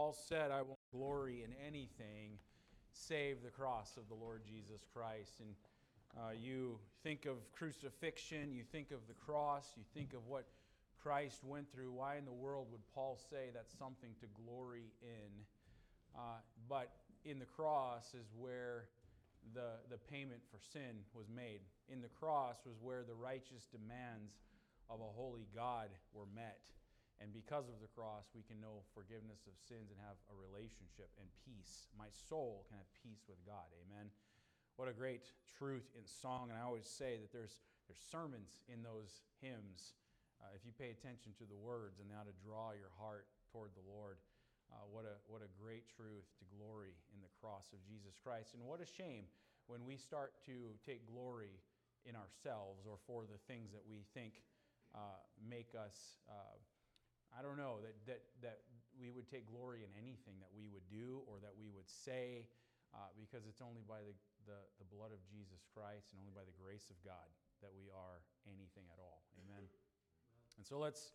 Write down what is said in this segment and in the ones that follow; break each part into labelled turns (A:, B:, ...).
A: Paul said, I won't glory in anything save the cross of the Lord Jesus Christ. And uh, you think of crucifixion, you think of the cross, you think of what Christ went through. Why in the world would Paul say that's something to glory in? Uh, but in the cross is where the, the payment for sin was made. In the cross was where the righteous demands of a holy God were met. And because of the cross, we can know forgiveness of sins and have a relationship and peace. My soul can have peace with God. Amen. What a great truth in song. And I always say that there's, there's sermons in those hymns. Uh, if you pay attention to the words and how to draw your heart toward the Lord, uh, what, a, what a great truth to glory in the cross of Jesus Christ. And what a shame when we start to take glory in ourselves or for the things that we think uh, make us. I don't know, that, that, that we would take glory in anything that we would do or that we would say, uh, because it's only by the, the, the, blood of Jesus Christ and only by the grace of God that we are anything at all. Amen. And so let's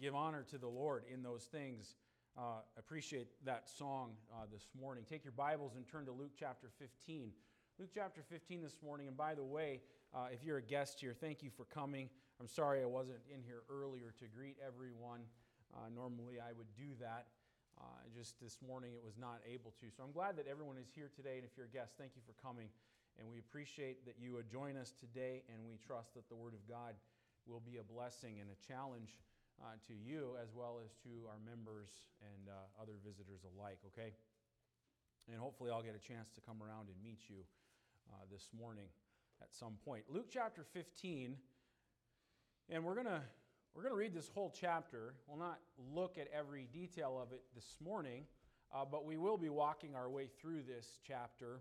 A: give honor to the Lord in those things. Uh, appreciate that song uh, this morning. Take your Bibles and turn to Luke chapter 15. Luke chapter 15 this morning. And by the way, uh, if you're a guest here, thank you for coming. I'm sorry I wasn't in here earlier to greet everyone. Uh, normally, I would do that. Uh, just this morning, it was not able to. So I'm glad that everyone is here today. And if you're a guest, thank you for coming. And we appreciate that you would join us today. And we trust that the Word of God will be a blessing and a challenge uh, to you as well as to our members and uh, other visitors alike, okay? And hopefully, I'll get a chance to come around and meet you uh, this morning at some point. Luke chapter 15, and we're going to we're going to read this whole chapter. We'll not look at every detail of it this morning, uh, but we will be walking our way through this chapter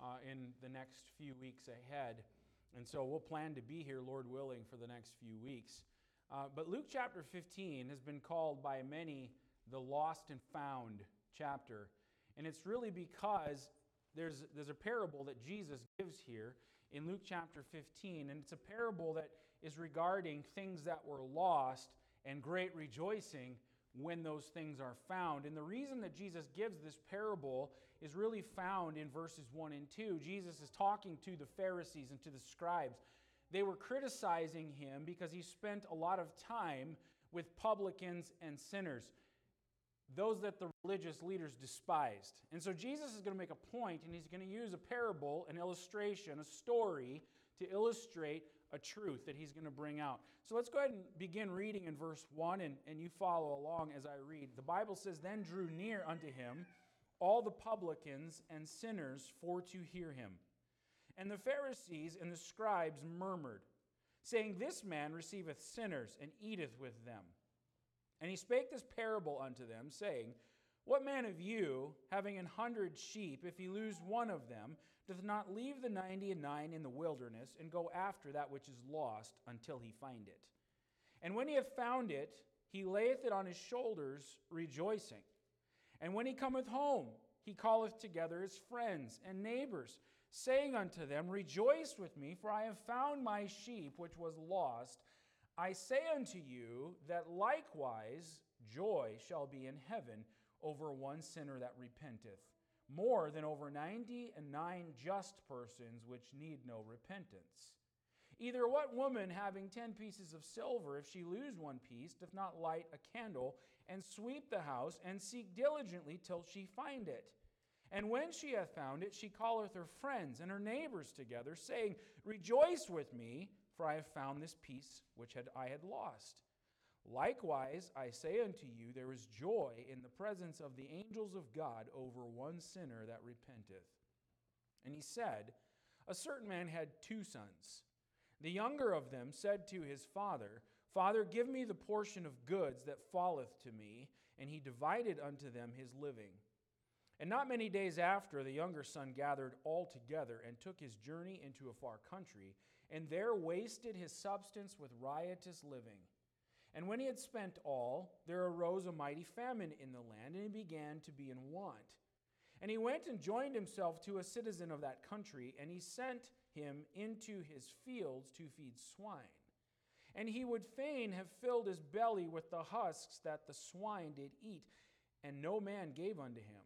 A: uh, in the next few weeks ahead. And so we'll plan to be here, Lord willing, for the next few weeks. Uh, but Luke chapter 15 has been called by many the lost and found chapter. And it's really because there's, there's a parable that Jesus gives here in Luke chapter 15, and it's a parable that is regarding things that were lost and great rejoicing when those things are found. And the reason that Jesus gives this parable is really found in verses 1 and 2. Jesus is talking to the Pharisees and to the scribes. They were criticizing him because he spent a lot of time with publicans and sinners those that the religious leaders despised. And so Jesus is going to make a point, and he's going to use a parable, an illustration, a story to illustrate a truth that he's going to bring out. So let's go ahead and begin reading in verse 1, and, and you follow along as I read. The Bible says, Then drew near unto him all the publicans and sinners for to hear him. And the Pharisees and the scribes murmured, saying, This man receiveth sinners and eateth with them. And he spake this parable unto them, saying, What man of you, having an hundred sheep, if he lose one of them, doth not leave the ninety and nine in the wilderness, and go after that which is lost until he find it? And when he hath found it, he layeth it on his shoulders, rejoicing. And when he cometh home, he calleth together his friends and neighbors, saying unto them, Rejoice with me, for I have found my sheep which was lost. I say unto you that likewise joy shall be in heaven over one sinner that repenteth, more than over ninety and nine just persons which need no repentance. Either what woman having ten pieces of silver, if she lose one piece, doth not light a candle and sweep the house and seek diligently till she find it? And when she hath found it, she calleth her friends and her neighbors together, saying, Rejoice with me for I have found this piece which had, I had lost. Likewise, I say unto you, there is joy in the presence of the angels of God over one sinner that repenteth. And he said, A certain man had two sons. The younger of them said to his father, Father, give me the portion of goods that falleth to me. And he divided unto them his living. And not many days after, the younger son gathered all together and took his journey into a far country, and there wasted his substance with riotous living. And when he had spent all, there arose a mighty famine in the land, and he began to be in want. And he went and joined himself to a citizen of that country, and he sent him into his fields to feed swine. And he would fain have filled his belly with the husks that the swine did eat and no man gave unto him.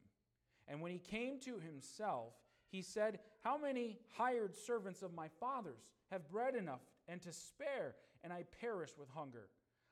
A: And when he came to himself, he said, How many hired servants of my father's have bread enough and to spare, and I perish with hunger?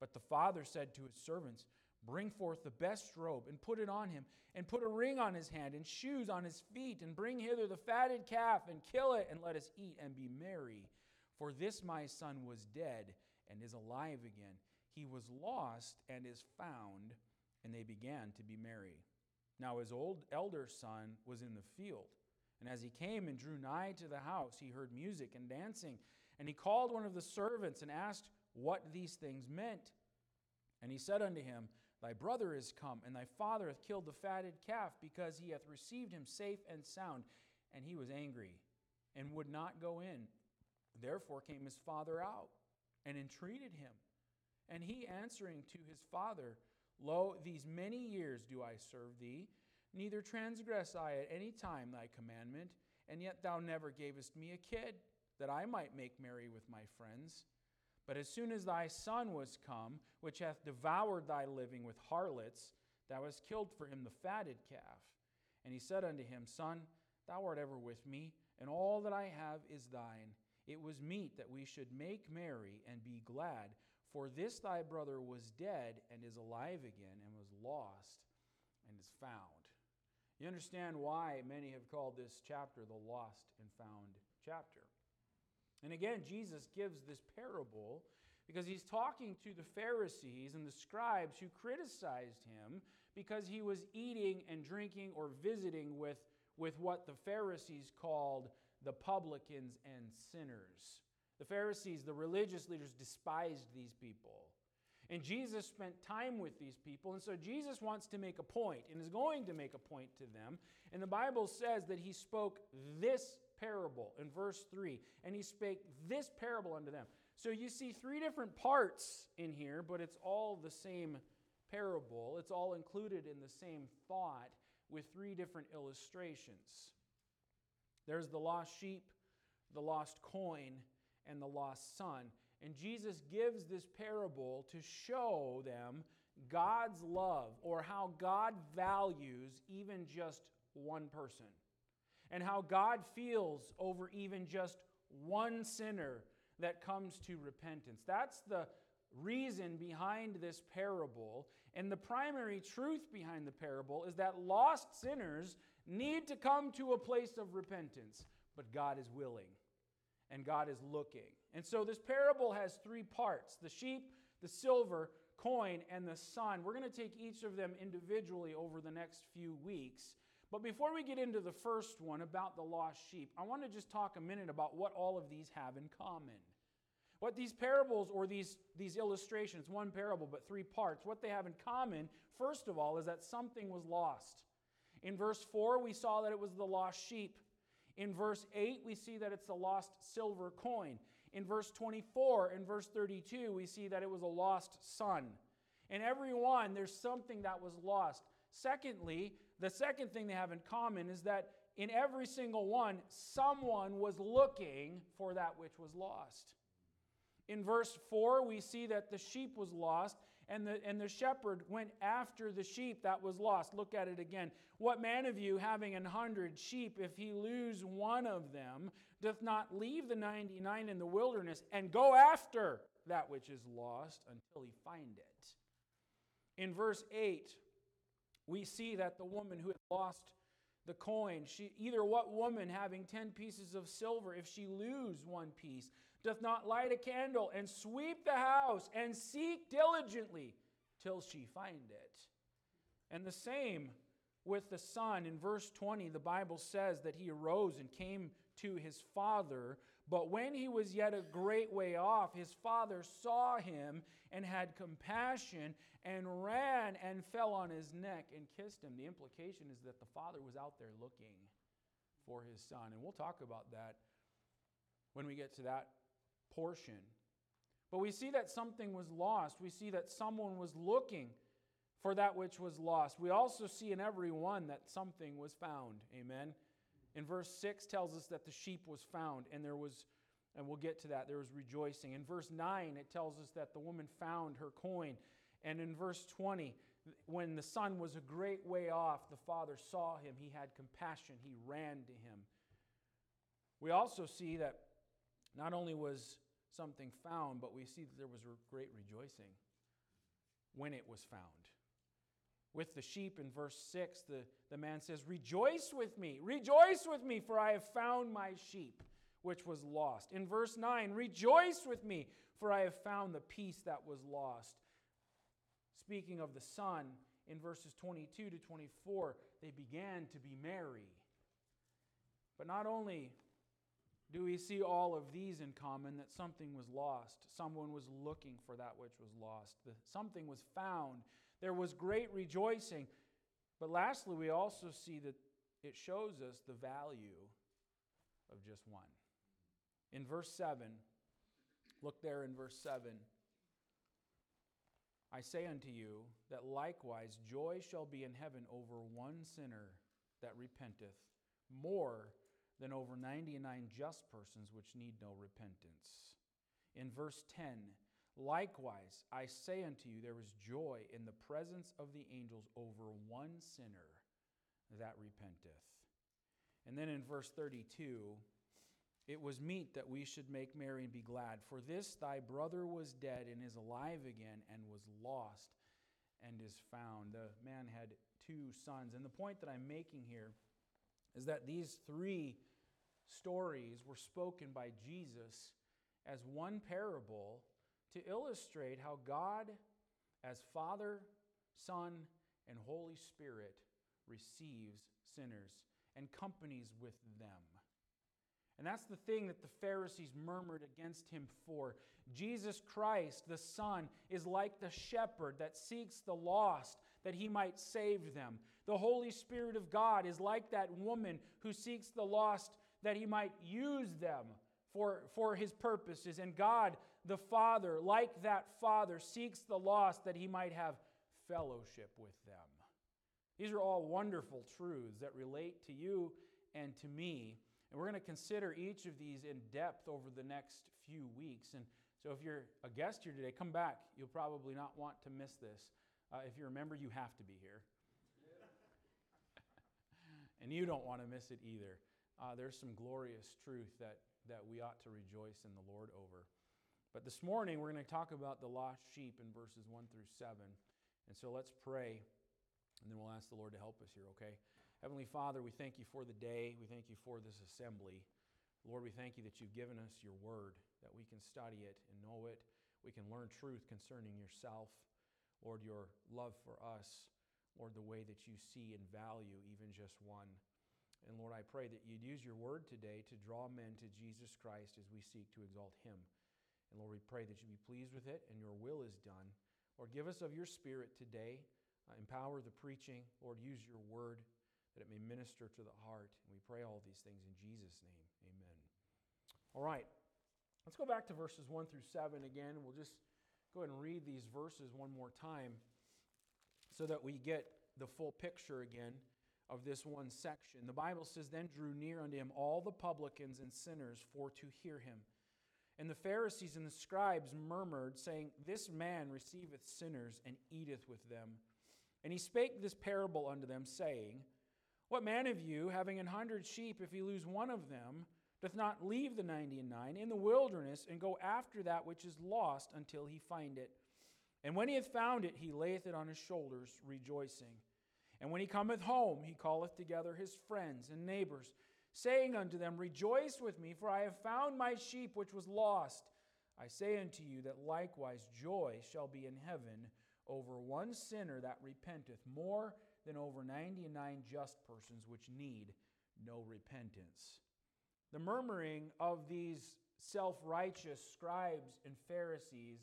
A: But the father said to his servants, Bring forth the best robe and put it on him, and put a ring on his hand and shoes on his feet, and bring hither the fatted calf and kill it, and let us eat and be merry. For this my son was dead and is alive again he was lost and is found, and they began to be merry. Now his old elder son was in the field. And as he came and drew nigh to the house, he heard music and dancing. And he called one of the servants and asked what these things meant. And he said unto him, Thy brother is come, and thy father hath killed the fatted calf, because he hath received him safe and sound. And he was angry, and would not go in. Therefore came his father out, and entreated him. And he answering to his father, Lo, these many years do I serve thee, neither transgress I at any time thy commandment, and yet thou never gavest me a kid, that I might make merry with my friends. But as soon as thy son was come, which hath devoured thy living with harlots, thou hast killed for him the fatted calf. And he said unto him, Son, thou art ever with me, and all that I have is thine. It was meet that we should make merry and be glad. For this thy brother was dead and is alive again, and was lost and is found. You understand why many have called this chapter the lost and found chapter. And again, Jesus gives this parable because he's talking to the Pharisees and the scribes who criticized him because he was eating and drinking or visiting with, with what the Pharisees called the publicans and sinners. The Pharisees, the religious leaders, despised these people. And Jesus spent time with these people. And so Jesus wants to make a point and is going to make a point to them. And the Bible says that he spoke this parable in verse 3. And he spake this parable unto them. So you see three different parts in here, but it's all the same parable. It's all included in the same thought with three different illustrations. There's the lost sheep, the lost coin, and the lost son. And Jesus gives this parable to show them God's love or how God values even just one person and how God feels over even just one sinner that comes to repentance. That's the reason behind this parable. And the primary truth behind the parable is that lost sinners need to come to a place of repentance, but God is willing and God is looking. And so this parable has three parts the sheep, the silver, coin, and the son. We're going to take each of them individually over the next few weeks. But before we get into the first one about the lost sheep, I want to just talk a minute about what all of these have in common. What these parables or these, these illustrations, one parable but three parts, what they have in common, first of all, is that something was lost. In verse 4, we saw that it was the lost sheep. In verse 8, we see that it's the lost silver coin. In verse 24 and verse 32, we see that it was a lost son. In every one, there's something that was lost. Secondly, the second thing they have in common is that in every single one, someone was looking for that which was lost. In verse 4, we see that the sheep was lost, and the, and the shepherd went after the sheep that was lost. Look at it again. What man of you, having an hundred sheep, if he lose one of them, doth not leave the 99 in the wilderness and go after that which is lost until he find it? In verse 8, we see that the woman who had lost the coin, she, either what woman having 10 pieces of silver, if she lose one piece, doth not light a candle and sweep the house and seek diligently till she find it. And the same with the son. In verse 20, the Bible says that he arose and came to his father, But when he was yet a great way off, his father saw him and had compassion and ran and fell on his neck and kissed him. The implication is that the father was out there looking for his son. And we'll talk about that when we get to that portion. But we see that something was lost. We see that someone was looking for that which was lost. We also see in every one that something was found. Amen. In verse 6 tells us that the sheep was found and there was and we'll get to that there was rejoicing. In verse 9 it tells us that the woman found her coin. And in verse 20 when the son was a great way off, the father saw him, he had compassion, he ran to him. We also see that not only was something found, but we see that there was great rejoicing when it was found. With the sheep in verse 6, the, the man says, Rejoice with me, rejoice with me, for I have found my sheep which was lost. In verse 9, Rejoice with me, for I have found the piece that was lost. Speaking of the son, in verses 22 to 24, they began to be merry. But not only do we see all of these in common that something was lost, someone was looking for that which was lost, something was found, there was great rejoicing. But lastly, we also see that it shows us the value of just one. In verse 7, look there in verse 7. I say unto you that likewise joy shall be in heaven over one sinner that repenteth, more than over 99 just persons which need no repentance. In verse 10, likewise, I say unto you, there is joy in the presence of the angels over one sinner that repenteth. And then in verse 32, it was meet that we should make merry and be glad. For this thy brother was dead and is alive again, and was lost and is found. The man had two sons. And the point that I'm making here is that these three stories were spoken by Jesus as one parable to illustrate how God, as Father, Son, and Holy Spirit, receives sinners and companies with them. And that's the thing that the Pharisees murmured against him for. Jesus Christ, the Son, is like the shepherd that seeks the lost that he might save them. The Holy Spirit of God is like that woman who seeks the lost that he might use them for, for his purposes. And God, the Father, like that Father, seeks the lost that he might have fellowship with them. These are all wonderful truths that relate to you and to me. And we're going to consider each of these in depth over the next few weeks. And so if you're a guest here today, come back. You'll probably not want to miss this. Uh, if you're a member, you have to be here. and you don't want to miss it either. Uh, there's some glorious truth that, that we ought to rejoice in the Lord over. But this morning, we're going to talk about the lost sheep in verses 1 through 7. And so let's pray, and then we'll ask the Lord to help us here, okay? Heavenly Father, we thank you for the day. We thank you for this assembly. Lord, we thank you that you've given us your word, that we can study it and know it. We can learn truth concerning yourself. Lord, your love for us. Lord, the way that you see and value even just one. And Lord, I pray that you'd use your word today to draw men to Jesus Christ as we seek to exalt him. And Lord, we pray that you be pleased with it and your will is done. Lord, give us of your spirit today. Uh, empower the preaching. Lord, use your word that it may minister to the heart. And we pray all these things in Jesus' name. Amen. All right. Let's go back to verses 1 through 7 again. We'll just go ahead and read these verses one more time so that we get the full picture again of this one section. The Bible says, Then drew near unto him all the publicans and sinners for to hear him. And the Pharisees and the scribes murmured, saying, This man receiveth sinners and eateth with them. And he spake this parable unto them, saying, what man of you, having an hundred sheep, if he lose one of them, doth not leave the ninety and nine in the wilderness and go after that which is lost until he find it? And when he hath found it, he layeth it on his shoulders, rejoicing. And when he cometh home, he calleth together his friends and neighbors, saying unto them, Rejoice with me, for I have found my sheep which was lost. I say unto you that likewise joy shall be in heaven over one sinner that repenteth more than over 99 just persons which need no repentance. The murmuring of these self righteous scribes and Pharisees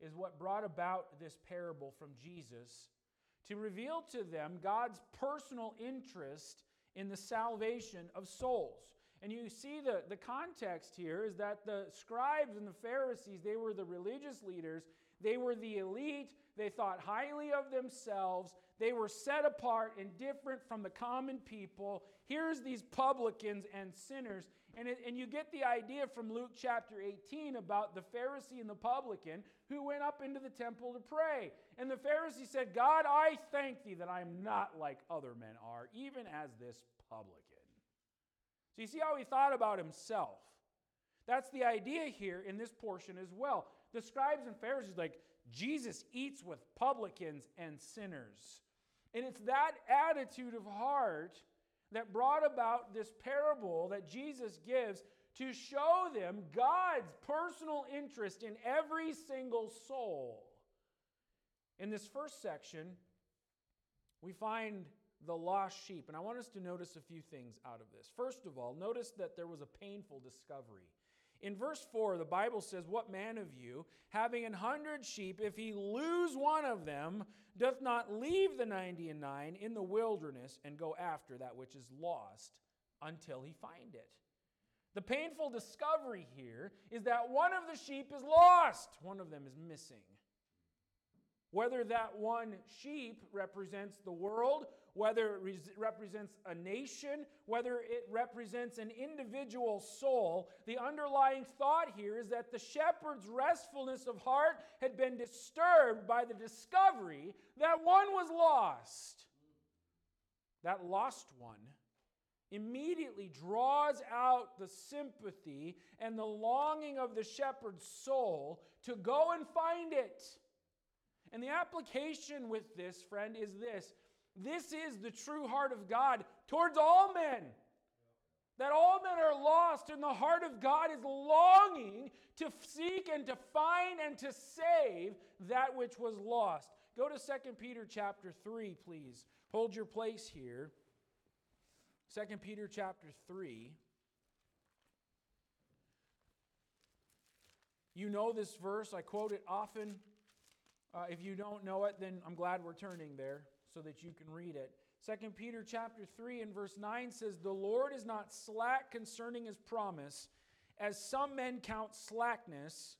A: is what brought about this parable from Jesus to reveal to them God's personal interest in the salvation of souls. And you see the, the context here is that the scribes and the Pharisees, they were the religious leaders, they were the elite, they thought highly of themselves, they were set apart and different from the common people. Here's these publicans and sinners. And, it, and you get the idea from Luke chapter 18 about the Pharisee and the publican who went up into the temple to pray. And the Pharisee said, God, I thank thee that I am not like other men are, even as this publican. So you see how he thought about himself. That's the idea here in this portion as well. The scribes and Pharisees, like, Jesus eats with publicans and sinners. And it's that attitude of heart that brought about this parable that Jesus gives to show them God's personal interest in every single soul. In this first section, we find the lost sheep. And I want us to notice a few things out of this. First of all, notice that there was a painful discovery. In verse 4, the Bible says, What man of you, having an hundred sheep, if he lose one of them, doth not leave the ninety and nine in the wilderness and go after that which is lost until he find it? The painful discovery here is that one of the sheep is lost, one of them is missing. Whether that one sheep represents the world whether it represents a nation, whether it represents an individual soul, the underlying thought here is that the shepherd's restfulness of heart had been disturbed by the discovery that one was lost. That lost one immediately draws out the sympathy and the longing of the shepherd's soul to go and find it. And the application with this, friend, is this this is the true heart of God towards all men. That all men are lost, and the heart of God is longing to seek and to find and to save that which was lost. Go to 2 Peter chapter 3, please. Hold your place here. 2 Peter chapter 3. You know this verse, I quote it often. Uh, if you don't know it, then I'm glad we're turning there so that you can read it. 2 Peter chapter 3 and verse 9 says, The Lord is not slack concerning his promise, as some men count slackness,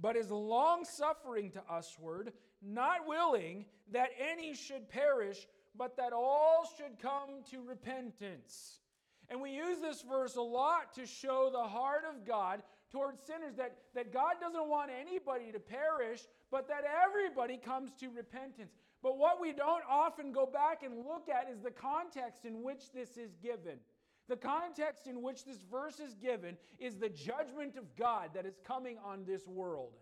A: but is long suffering to usward, not willing that any should perish, but that all should come to repentance. And we use this verse a lot to show the heart of God towards sinners, that, that God doesn't want anybody to perish, but that everybody comes to repentance. But what we don't often go back and look at is the context in which this is given. The context in which this verse is given is the judgment of God that is coming on this world.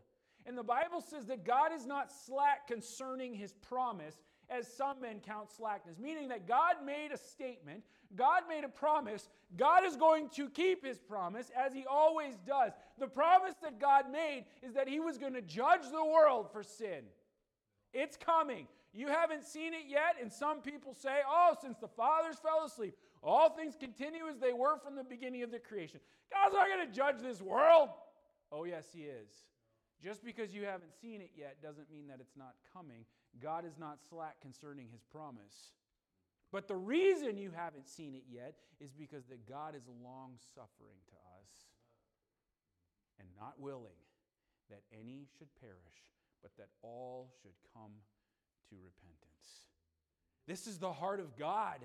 A: And the Bible says that God is not slack concerning his promise, as some men count slackness, meaning that God made a statement, God made a promise, God is going to keep his promise as he always does. The promise that God made is that he was going to judge the world for sin. It's coming. You haven't seen it yet, and some people say, oh, since the fathers fell asleep, all things continue as they were from the beginning of the creation. God's not going to judge this world. Oh, yes, He is. Just because you haven't seen it yet doesn't mean that it's not coming. God is not slack concerning His promise. But the reason you haven't seen it yet is because that God is long suffering to us and not willing that any should perish, but that all should come to repentance. This is the heart of God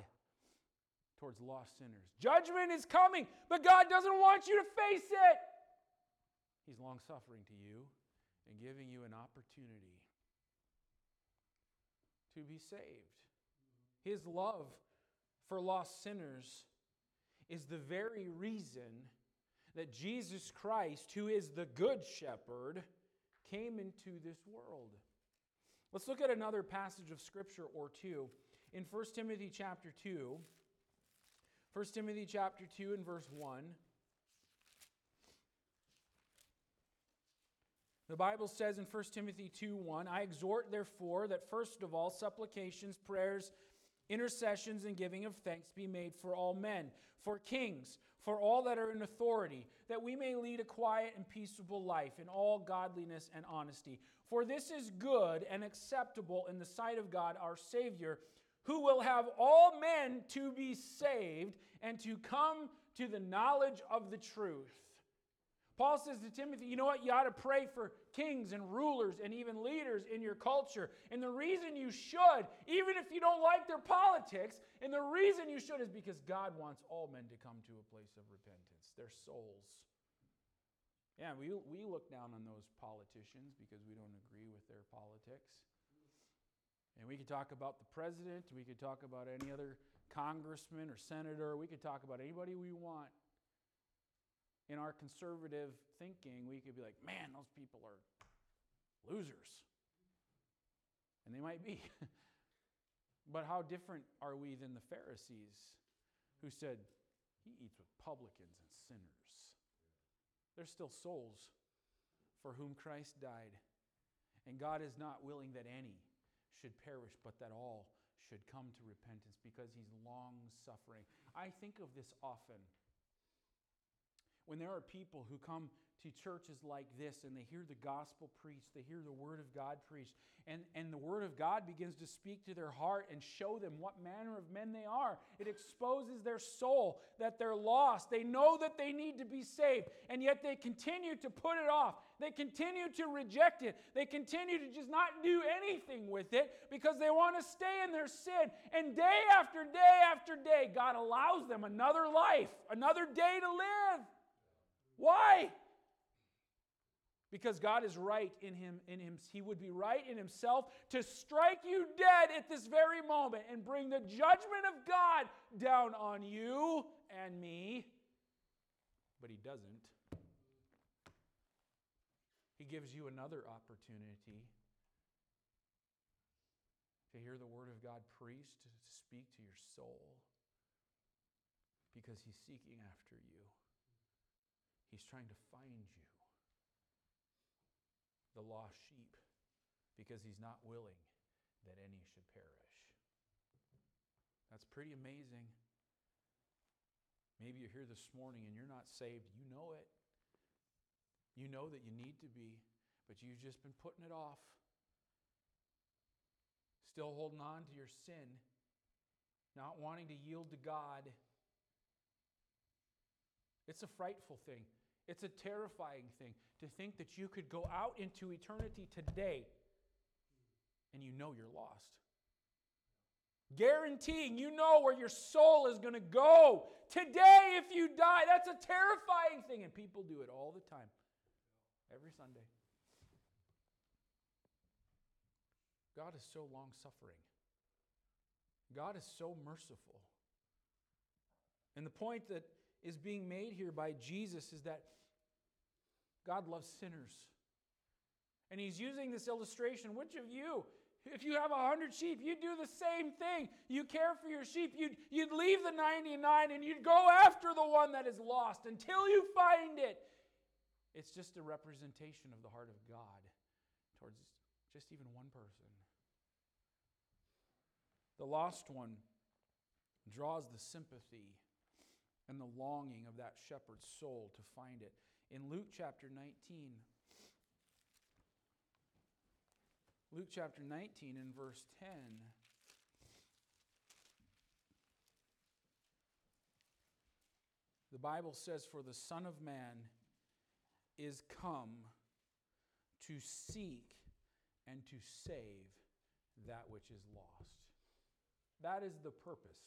A: towards lost sinners. Judgment is coming, but God doesn't want you to face it. He's long suffering to you and giving you an opportunity to be saved. His love for lost sinners is the very reason that Jesus Christ, who is the good shepherd, came into this world. Let's look at another passage of scripture or two. In 1 Timothy chapter 2, 1 Timothy chapter 2 and verse 1. The Bible says in 1 Timothy 2 1, I exhort, therefore, that first of all, supplications, prayers, intercessions, and giving of thanks be made for all men, for kings, for all that are in authority, that we may lead a quiet and peaceable life in all godliness and honesty. For this is good and acceptable in the sight of God our Savior, who will have all men to be saved and to come to the knowledge of the truth. Paul says to Timothy, you know what? You ought to pray for kings and rulers and even leaders in your culture. And the reason you should, even if you don't like their politics, and the reason you should is because God wants all men to come to a place of repentance, their souls. Yeah, we, we look down on those politicians because we don't agree with their politics. And we could talk about the president, we could talk about any other congressman or senator, we could talk about anybody we want in our conservative thinking, we could be like, man, those people are losers. And they might be. but how different are we than the Pharisees who said, he eats with publicans and sinners? They're still souls for whom Christ died. And God is not willing that any should perish, but that all should come to repentance because he's long suffering. I think of this often when there are people who come to churches like this and they hear the gospel preached, they hear the word of God preached, and, and the word of God begins to speak to their heart and show them what manner of men they are. It exposes their soul that they're lost. They know that they need to be saved, and yet they continue to put it off. They continue to reject it. They continue to just not do anything with it because they want to stay in their sin. And day after day after day, God allows them another life, another day to live. Why? Because God is right in him, in him. He would be right in himself to strike you dead at this very moment and bring the judgment of God down on you and me. But he doesn't. He gives you another opportunity to hear the word of God preached, to speak to your soul, because he's seeking after you. He's trying to find you, the lost sheep, because he's not willing that any should perish. That's pretty amazing. Maybe you're here this morning and you're not saved. You know it. You know that you need to be, but you've just been putting it off. Still holding on to your sin, not wanting to yield to God. It's a frightful thing. It's a terrifying thing to think that you could go out into eternity today and you know you're lost. Guaranteeing you know where your soul is going to go today if you die. That's a terrifying thing, and people do it all the time, every Sunday. God is so long suffering. God is so merciful. And the point that is being made here by Jesus is that God loves sinners. And he's using this illustration. Which of you, if you have a hundred sheep, you'd do the same thing. You care for your sheep, you'd, you'd leave the 99 and you'd go after the one that is lost until you find it. It's just a representation of the heart of God towards just even one person. The lost one draws the sympathy and the longing of that shepherd's soul to find it. In Luke chapter 19, Luke chapter 19 and verse 10. The Bible says, For the Son of Man is come to seek and to save that which is lost. That is the purpose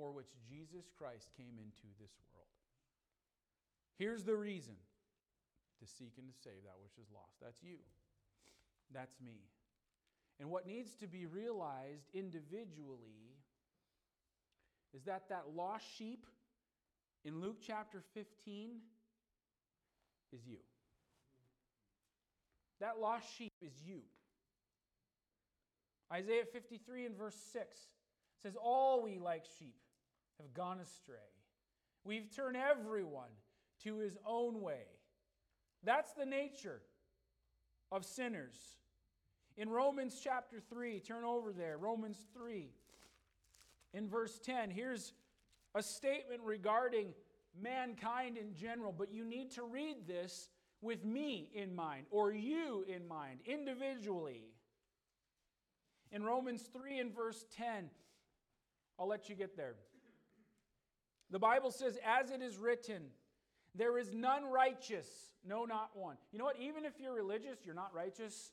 A: for which Jesus Christ came into this world. Here's the reason to seek and to save that which is lost. That's you. That's me. And what needs to be realized individually is that that lost sheep in Luke chapter 15 is you. That lost sheep is you. Isaiah 53 and verse 6 says, All we like sheep have gone astray. We've turned everyone to his own way. That's the nature of sinners. In Romans chapter 3, turn over there, Romans 3, in verse 10, here's a statement regarding mankind in general, but you need to read this with me in mind or you in mind individually. In Romans 3 and verse 10, I'll let you get there. The Bible says, As it is written, there is none righteous, no, not one. You know what? Even if you're religious, you're not righteous.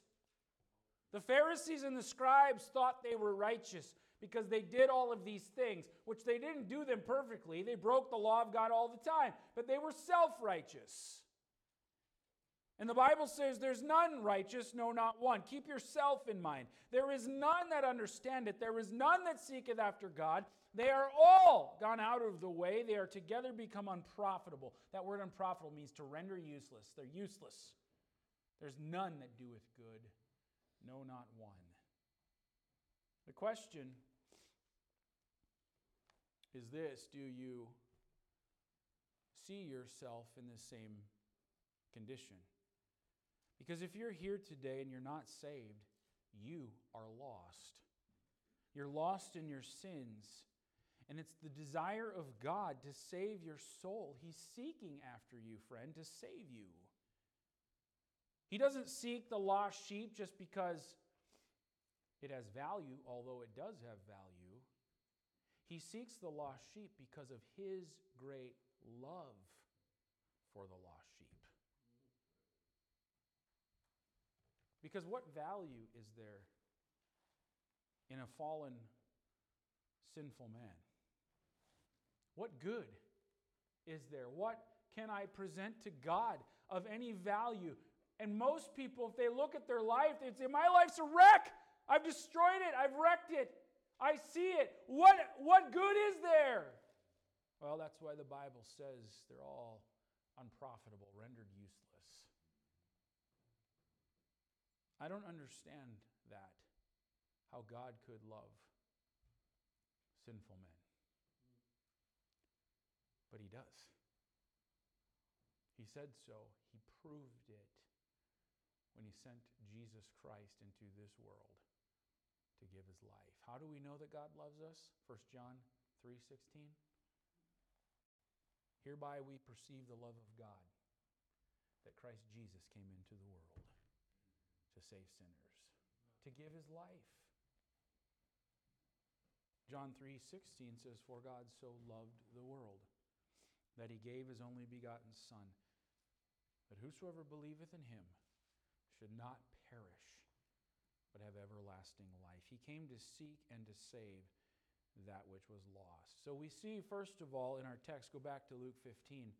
A: The Pharisees and the scribes thought they were righteous because they did all of these things, which they didn't do them perfectly. They broke the law of God all the time, but they were self righteous. And the Bible says, There's none righteous, no, not one. Keep yourself in mind. There is none that understandeth, there is none that seeketh after God. They are all gone out of the way. They are together become unprofitable. That word unprofitable means to render useless. They're useless. There's none that doeth good, no, not one. The question is this Do you see yourself in the same condition? Because if you're here today and you're not saved, you are lost. You're lost in your sins. And it's the desire of God to save your soul. He's seeking after you, friend, to save you. He doesn't seek the lost sheep just because it has value, although it does have value. He seeks the lost sheep because of his great love for the lost sheep. Because what value is there in a fallen, sinful man? What good is there? What can I present to God of any value? And most people, if they look at their life, they'd say, My life's a wreck. I've destroyed it. I've wrecked it. I see it. What, what good is there? Well, that's why the Bible says they're all unprofitable, rendered useless. I don't understand that, how God could love sinful men. But He does. He said so. He proved it when He sent Jesus Christ into this world to give His life. How do we know that God loves us? 1 John 3:16. Hereby we perceive the love of God that Christ Jesus came into the world to save sinners, to give his life. John 3:16 says for God so loved the world that he gave his only begotten son that whosoever believeth in him should not perish but have everlasting life. He came to seek and to save that which was lost. So we see first of all in our text go back to Luke 15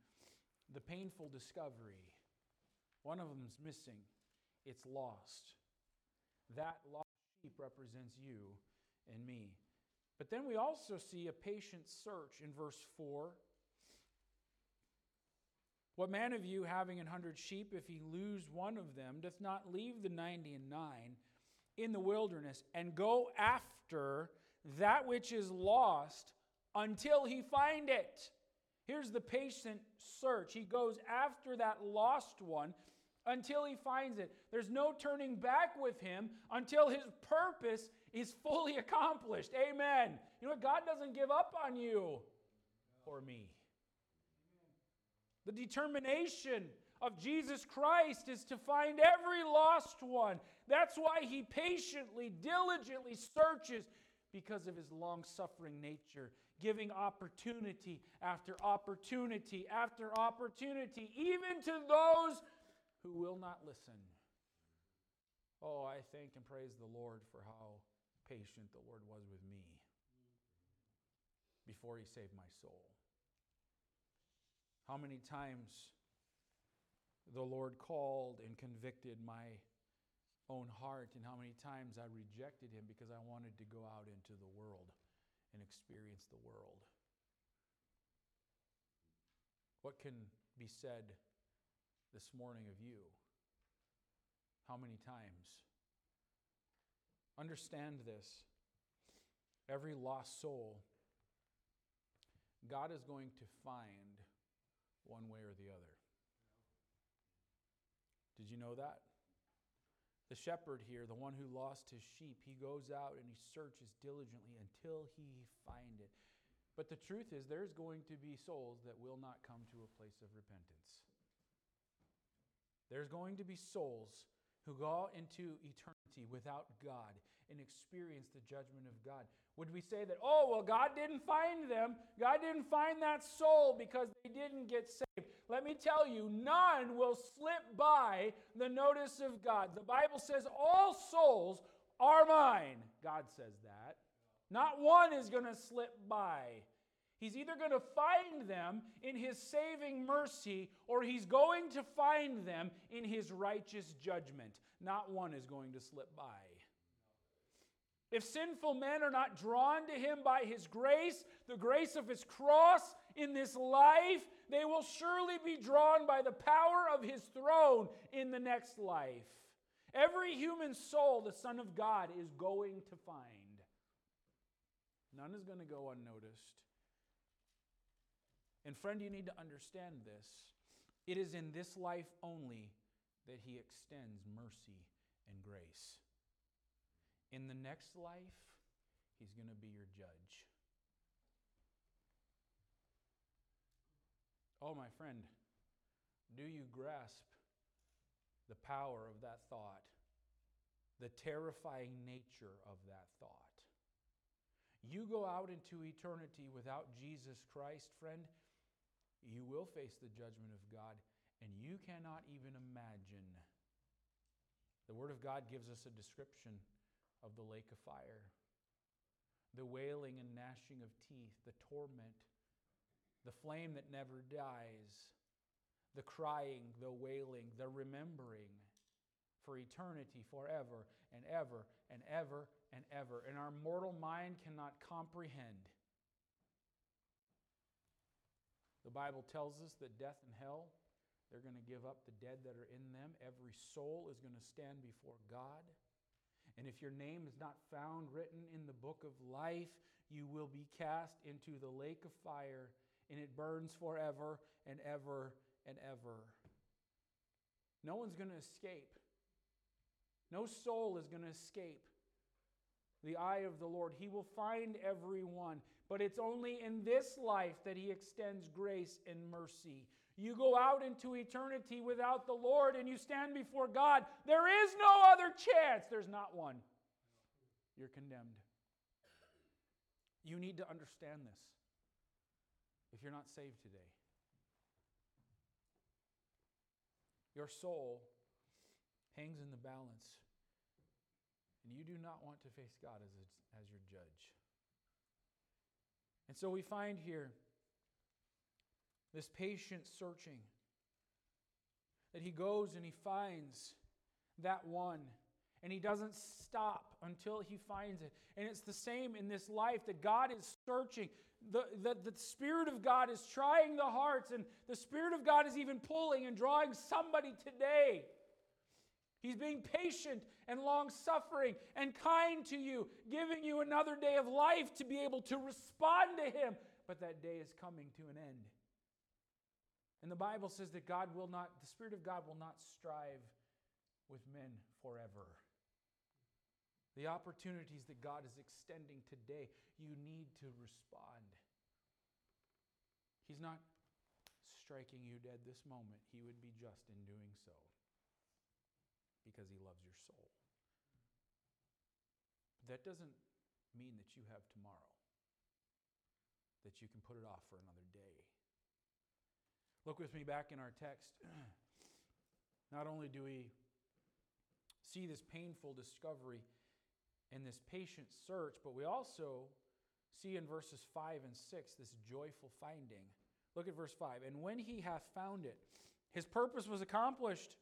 A: the painful discovery. One of them is missing it's lost. That lost sheep represents you and me. But then we also see a patient search in verse 4. What man of you, having an hundred sheep, if he lose one of them, doth not leave the ninety and nine in the wilderness and go after that which is lost until he find it? Here's the patient search. He goes after that lost one until he finds it. There's no turning back with him until his purpose is fully accomplished. Amen. You know what? God doesn't give up on you or me. The determination of Jesus Christ is to find every lost one. That's why he patiently, diligently searches because of his long suffering nature, giving opportunity after opportunity after opportunity, even to those who will not listen. Oh, I thank and praise the Lord for how patient the Lord was with me before He saved my soul. How many times the Lord called and convicted my own heart, and how many times I rejected Him because I wanted to go out into the world and experience the world. What can be said this morning of you. How many times? Understand this. Every lost soul, God is going to find one way or the other. Did you know that? The shepherd here, the one who lost his sheep, he goes out and he searches diligently until he find it. But the truth is, there's going to be souls that will not come to a place of repentance. There's going to be souls who go into eternity without God and experience the judgment of God. Would we say that, oh, well, God didn't find them? God didn't find that soul because they didn't get saved. Let me tell you, none will slip by the notice of God. The Bible says all souls are mine. God says that. Not one is going to slip by. He's either going to find them in his saving mercy or he's going to find them in his righteous judgment. Not one is going to slip by. If sinful men are not drawn to him by his grace, the grace of his cross in this life, they will surely be drawn by the power of his throne in the next life. Every human soul the Son of God is going to find. None is going to go unnoticed. And friend, you need to understand this. It is in this life only that he extends mercy and grace. In the next life, he's going to be your judge. Oh, my friend, do you grasp the power of that thought, the terrifying nature of that thought? You go out into eternity without Jesus Christ, friend, you will face the judgment of God, and you cannot even imagine. The Word of God gives us a description of the lake of fire the wailing and gnashing of teeth, the torment, the flame that never dies, the crying, the wailing, the remembering for eternity, forever and ever and ever and ever. And our mortal mind cannot comprehend. The Bible tells us that death and hell, they're going to give up the dead that are in them. Every soul is going to stand before God. And if your name is not found written in the book of life, you will be cast into the lake of fire, and it burns forever and ever and ever. No one's going to escape. No soul is going to escape the eye of the Lord. He will find everyone. But it's only in this life that He extends grace and mercy. You go out into eternity without the Lord and you stand before God. There is no other chance. There's not one. You're condemned. You need to understand this if you're not saved today. Your soul hangs in the balance, and you do not want to face God as, a, as your judge. And so we find here this patient searching. That he goes and he finds that one. And he doesn't stop until he finds it. And it's the same in this life that God is searching. The, the, the Spirit of God is trying the hearts, and the Spirit of God is even pulling and drawing somebody today. He's being patient and long suffering and kind to you, giving you another day of life to be able to respond to Him. But that day is coming to an end. And the Bible says that God will not, the Spirit of God will not strive with men forever. The opportunities that God is extending today, you need to respond. He's not striking you dead this moment. He would be just in doing so because he loves your soul. But that doesn't mean that you have tomorrow, that you can put it off for another day. Look with me back in our text. Not only do we see this painful discovery and this patient search, but we also see in verses 5 and 6 this joyful finding. Look at verse 5. And when he hath found it, his purpose was accomplished.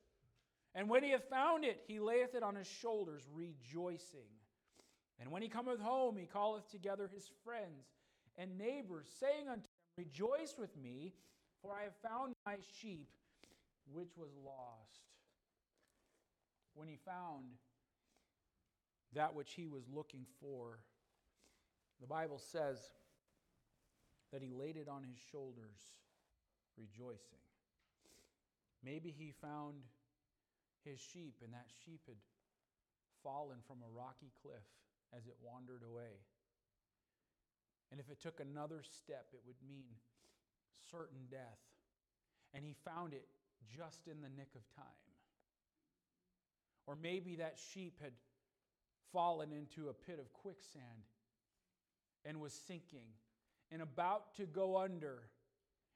A: And when he hath found it, he layeth it on his shoulders, rejoicing. And when he cometh home, he calleth together his friends and neighbors, saying unto them, Rejoice with me, for I have found my sheep which was lost. When he found that which he was looking for, the Bible says that he laid it on his shoulders, rejoicing. Maybe he found his sheep, and that sheep had fallen from a rocky cliff as it wandered away. And if it took another step, it would mean certain death. And he found it just in the nick of time. Or maybe that sheep had fallen into a pit of quicksand and was sinking and about to go under.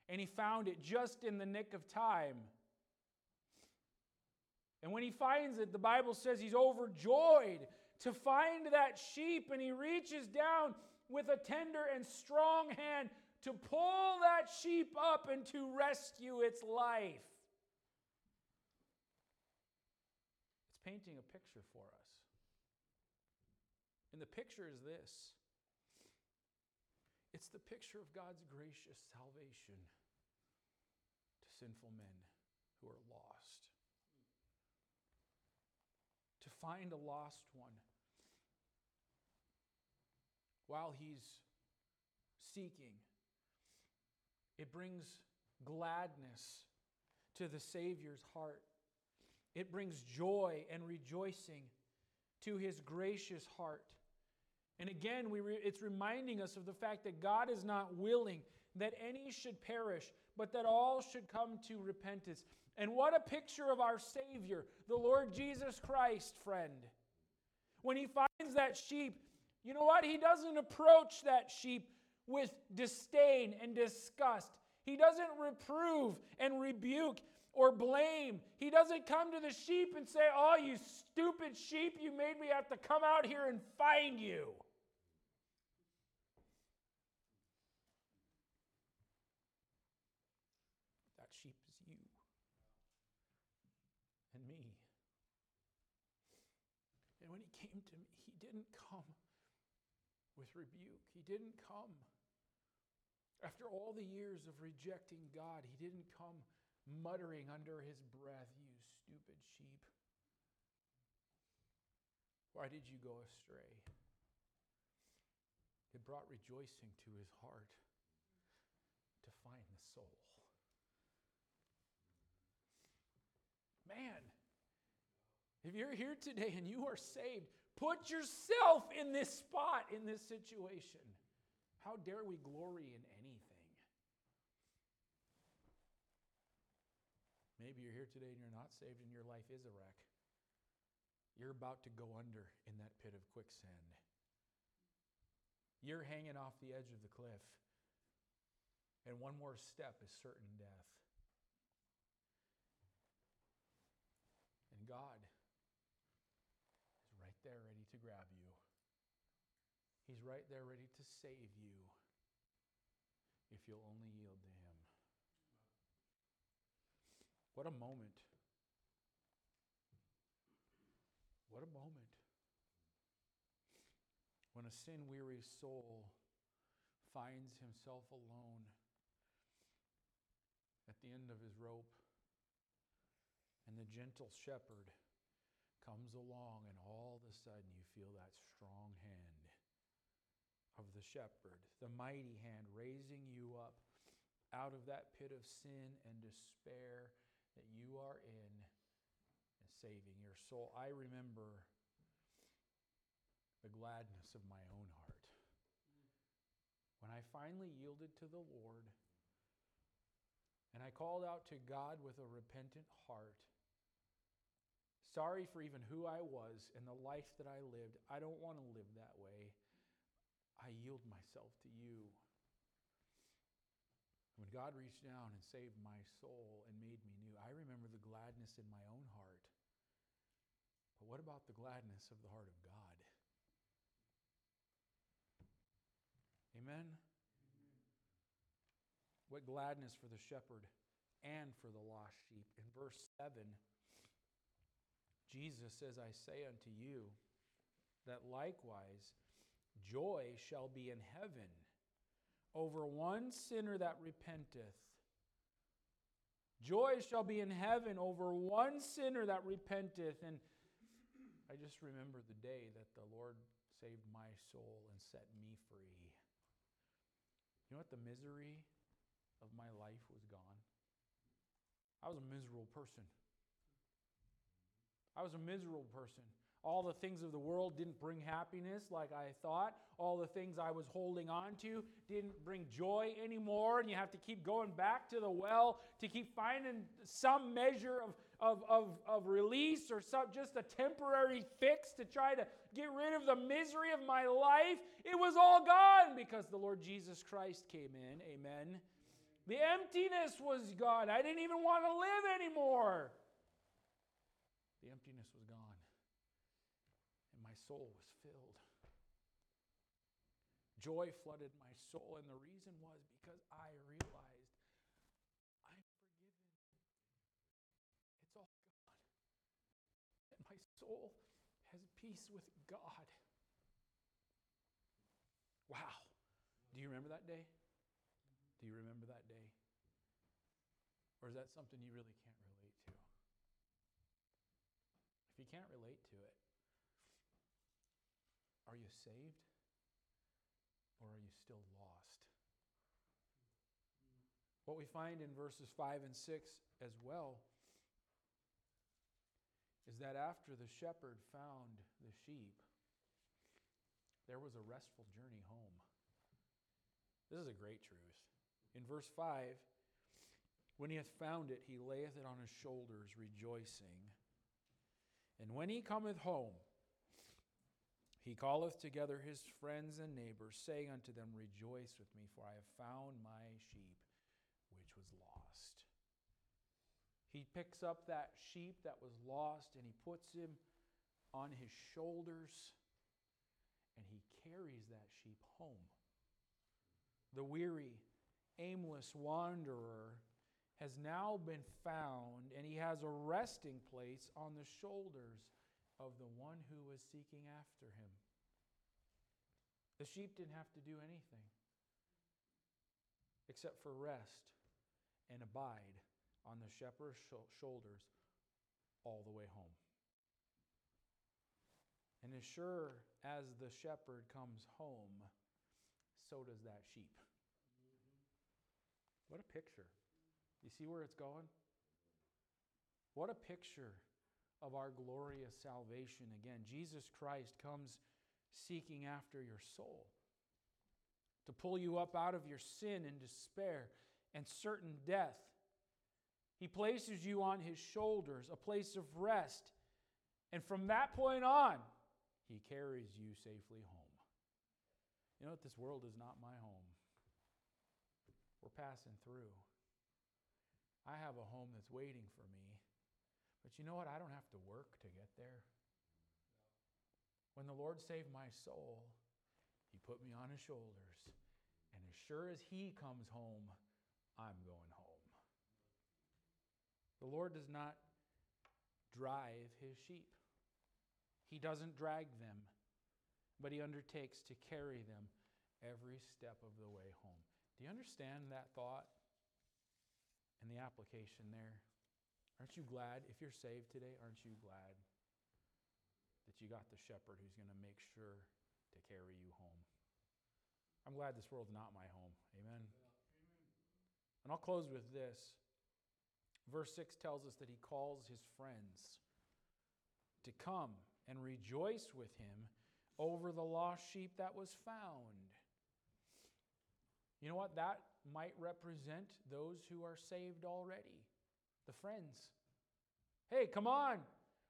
A: And he found it just in the nick of time. And when he finds it, the Bible says he's overjoyed to find that sheep, and he reaches down with a tender and strong hand to pull that sheep up and to rescue its life. It's painting a picture for us. And the picture is this it's the picture of God's gracious salvation to sinful men who are lost. To find a lost one while he's seeking, it brings gladness to the Savior's heart. It brings joy and rejoicing to his gracious heart. And again, we re- it's reminding us of the fact that God is not willing that any should perish, but that all should come to repentance. And what a picture of our Savior, the Lord Jesus Christ, friend. When he finds that sheep, you know what? He doesn't approach that sheep with disdain and disgust. He doesn't reprove and rebuke or blame. He doesn't come to the sheep and say, Oh, you stupid sheep, you made me have to come out here and find you. That sheep is you and me. And when he came to me, he didn't come with rebuke. He didn't come after all the years of rejecting God. He didn't come muttering under his breath, You stupid sheep. Why did you go astray? It brought rejoicing to his heart to find the soul. Man, if you're here today and you are saved, put yourself in this spot, in this situation. How dare we glory in anything? Maybe you're here today and you're not saved and your life is a wreck. You're about to go under in that pit of quicksand. You're hanging off the edge of the cliff. And one more step is certain death. And God is right there ready to grab you. He's right there ready to save you if you'll only yield to Him. What a moment. What a moment. When a sin weary soul finds himself alone at the end of his rope, and the gentle shepherd comes along, and all of a sudden you feel that strong hand of the shepherd, the mighty hand raising you up out of that pit of sin and despair that you are in and saving your soul. I remember the gladness of my own heart. When I finally yielded to the Lord and I called out to God with a repentant heart, sorry for even who I was and the life that I lived. I don't want to live that way. I yield myself to you. When God reached down and saved my soul and made me new, I remember the gladness in my own heart. But what about the gladness of the heart of God? Amen? What gladness for the shepherd and for the lost sheep. In verse 7, Jesus says, I say unto you that likewise Joy shall be in heaven over one sinner that repenteth. Joy shall be in heaven over one sinner that repenteth. And I just remember the day that the Lord saved my soul and set me free. You know what? The misery of my life was gone. I was a miserable person. I was a miserable person. All the things of the world didn't bring happiness like I thought. All the things I was holding on to didn't bring joy anymore. And you have to keep going back to the well to keep finding some measure of, of, of, of release or some, just a temporary fix to try to get rid of the misery of my life. It was all gone because the Lord Jesus Christ came in. Amen. The emptiness was gone. I didn't even want to live anymore. The emptiness was gone. And my soul was filled. Joy flooded my soul. And the reason was because I realized I'm forgiven. It's all gone. And my soul has peace with God. Wow. Do you remember that day? Do you remember that day? Or is that something you really can't relate to? If you can't relate you saved or are you still lost? What we find in verses 5 and 6 as well is that after the shepherd found the sheep, there was a restful journey home. This is a great truth. In verse 5, when he hath found it, he layeth it on his shoulders, rejoicing. And when he cometh home, he calleth together his friends and neighbors, saying unto them, Rejoice with me, for I have found my sheep which was lost. He picks up that sheep that was lost and he puts him on his shoulders and he carries that sheep home. The weary, aimless wanderer has now been found, and he has a resting place on the shoulders of the one who was seeking after him. The sheep didn't have to do anything except for rest and abide on the shepherd's shoulders all the way home. And as sure as the shepherd comes home, so does that sheep. What a picture. You see where it's going? What a picture of our glorious salvation. Again, Jesus Christ comes seeking after your soul to pull you up out of your sin and despair and certain death. He places you on his shoulders, a place of rest. And from that point on, he carries you safely home. You know what? This world is not my home. We're passing through. I have a home that's waiting for me. But you know what? I don't have to work to get there. When the Lord saved my soul, He put me on His shoulders. And as sure as He comes home, I'm going home. The Lord does not drive His sheep, He doesn't drag them, but He undertakes to carry them every step of the way home. Do you understand that thought and the application there? Aren't you glad, if you're saved today, aren't you glad that you got the shepherd who's going to make sure to carry you home? I'm glad this world's not my home. Amen. And I'll close with this. Verse 6 tells us that he calls his friends to come and rejoice with him over the lost sheep that was found. You know what? That might represent those who are saved already, the friends. Hey, come on.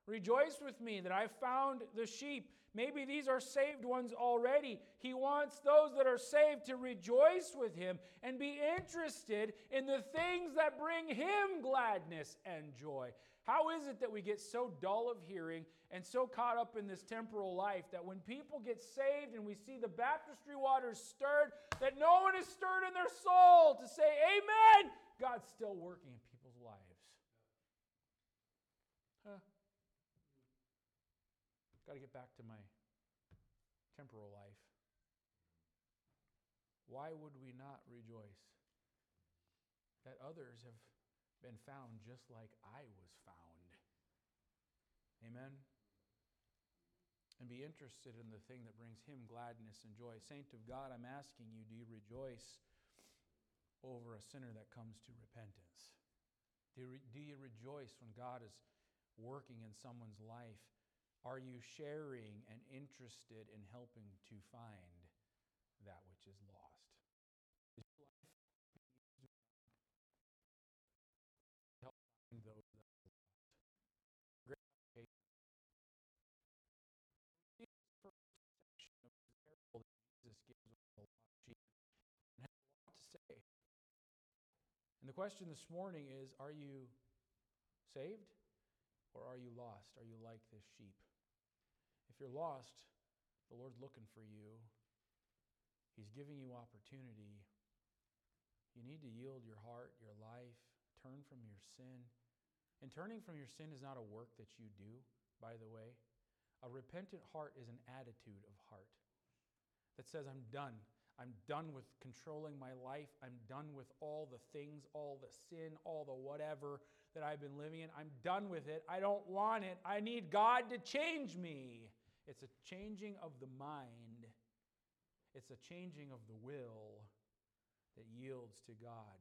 A: Rejoice with me that I found the sheep. Maybe these are saved ones already. He wants those that are saved to rejoice with him and be interested in the things that bring him gladness and joy. How is it that we get so dull of hearing and so caught up in this temporal life that when people get saved and we see the baptistry waters stirred, that no one is stirred in their soul to say, Amen? God's still working in Got to get back to my temporal life. Why would we not rejoice that others have been found just like I was found? Amen? And be interested in the thing that brings Him gladness and joy. Saint of God, I'm asking you, do you rejoice over a sinner that comes to repentance? Do you, re- do you rejoice when God is working in someone's life Are you sharing and interested in helping to find that which is lost? Is your life help find those that are lost? Great application. First section of the parable that Jesus gives the lost sheep and has a lot to say. And the question this morning is Are you saved or are you lost? Are you like this sheep? If you're lost, the Lord's looking for you. He's giving you opportunity. You need to yield your heart, your life, turn from your sin. And turning from your sin is not a work that you do, by the way. A repentant heart is an attitude of heart that says, I'm done. I'm done with controlling my life. I'm done with all the things, all the sin, all the whatever that I've been living in. I'm done with it. I don't want it. I need God to change me. It's a changing of the mind, it's a changing of the will that yields to God.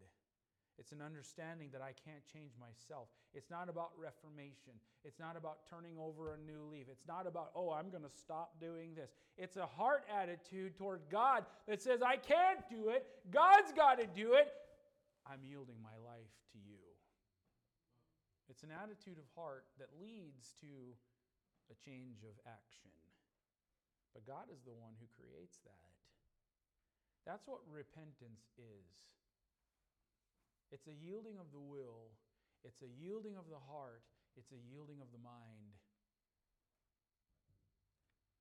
A: It's an understanding that I can't change myself. It's not about reformation. It's not about turning over a new leaf. It's not about, oh, I'm going to stop doing this. It's a heart attitude toward God that says, I can't do it. God's got to do it. I'm yielding my life to you. It's an attitude of heart that leads to a change of action. But God is the one who creates that. That's what repentance is. It's a yielding of the will, it's a yielding of the heart, it's a yielding of the mind.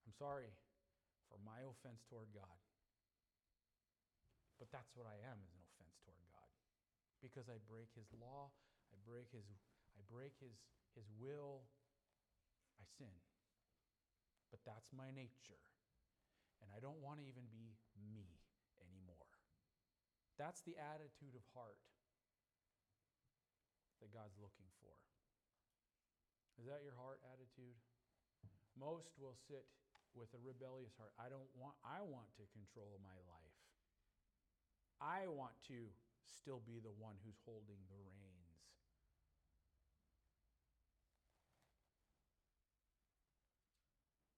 A: I'm sorry for my offense toward God. But that's what I am is an offense toward God. Because I break his law, I break his I break his his will, I sin. But that's my nature. And I don't want to even be me anymore. That's the attitude of heart that God's looking for. Is that your heart attitude? Most will sit with a rebellious heart. I don't want I want to control my life. I want to still be the one who's holding the reins.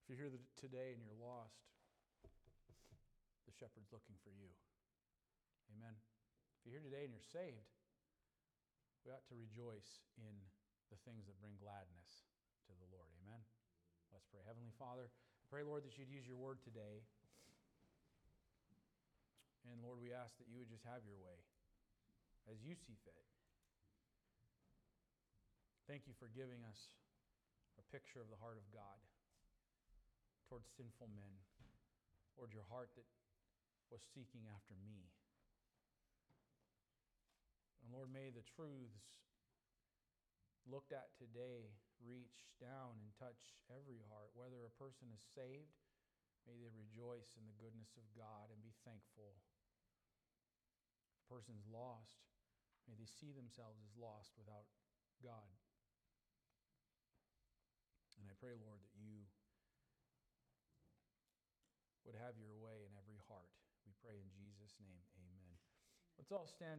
A: If you're here today and you're lost, the shepherd's looking for you. Amen. If you're here today and you're saved, we ought to rejoice in the things that bring gladness to the Lord. Amen. Let's pray. Heavenly Father, I pray, Lord, that you'd use your word today. And Lord, we ask that you would just have your way as you see fit. Thank you for giving us a picture of the heart of God towards sinful men, Lord, your heart that was seeking after me. And Lord, may the truths looked at today reach down and touch every heart. Whether a person is saved, may they rejoice in the goodness of God and be thankful. If a person's lost, may they see themselves as lost without God. And I pray, Lord, that you would have your way in every heart. We pray in Jesus' name. Amen. Let's all stand.